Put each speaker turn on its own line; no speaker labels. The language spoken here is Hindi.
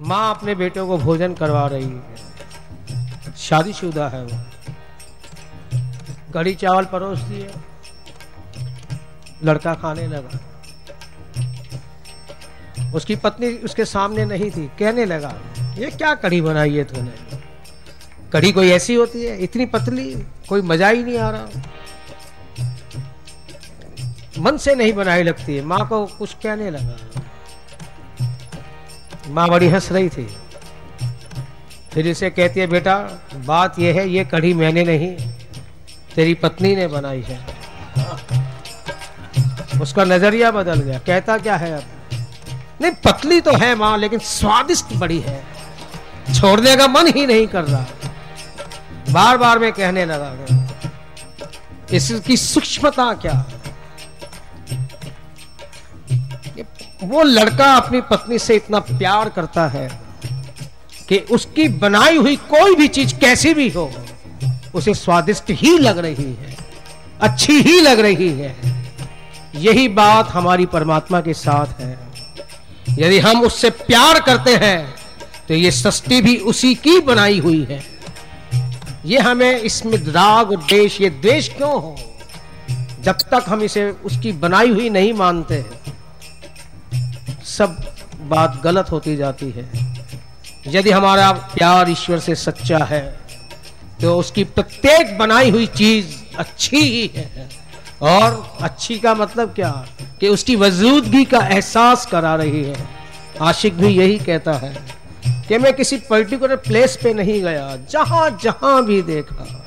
माँ अपने बेटे को भोजन करवा रही है। शादीशुदा है वो। कड़ी चावल परोस दिए लड़का खाने लगा। उसकी पत्नी उसके सामने नहीं थी, कहने लगा, ये क्या कड़ी बनाई है तूने? कड़ी कोई ऐसी होती है, इतनी पतली, कोई मज़ा ही नहीं आ रहा। मन से नहीं बनाई लगती है। माँ को कुछ कहने लगा। माँ बड़ी हंस रही थी। फिर इसे कहती है, बेटा, बात यह है, ये कढ़ी मैंने नहीं, तेरी पत्नी ने बनाई है। उसका नज़रिया बदल गया। कहता क्या है अब? नहीं, पतली तो है माँ, लेकिन स्वादिष्ट बड़ी है। छोड़ने का मन ही नहीं कर रहा। बार बार मैं कहने लगा, इसकी सूक्ष्मता क्या? वो लड़का अपनी पत्नी से इतना प्यार करता है कि उसकी बनाई हुई कोई भी चीज़ कैसी भी हो, उसे स्वादिष्ट ही लग रही है, अच्छी ही लग रही है। यही बात हमारी परमात्मा के साथ है। यदि हम उससे प्यार करते हैं तो ये सृष्टि भी उसी की बनाई हुई है। ये हमें इसमें राग देश ये देश क्यों हो? जब तक हम इसे उसकी बनाई हुई नहीं मानते हैं सब बात गलत होती जाती है। यदि हमारा प्यार ईश्वर से सच्चा है तो उसकी प्रत्येक बनाई हुई चीज़ अच्छी ही है। और अच्छी का मतलब क्या? कि उसकी वजूदगी का एहसास करा रही है। आशिक भी यही कहता है कि मैं किसी पर्टिकुलर प्लेस पे नहीं गया जहाँ जहाँ भी देखा।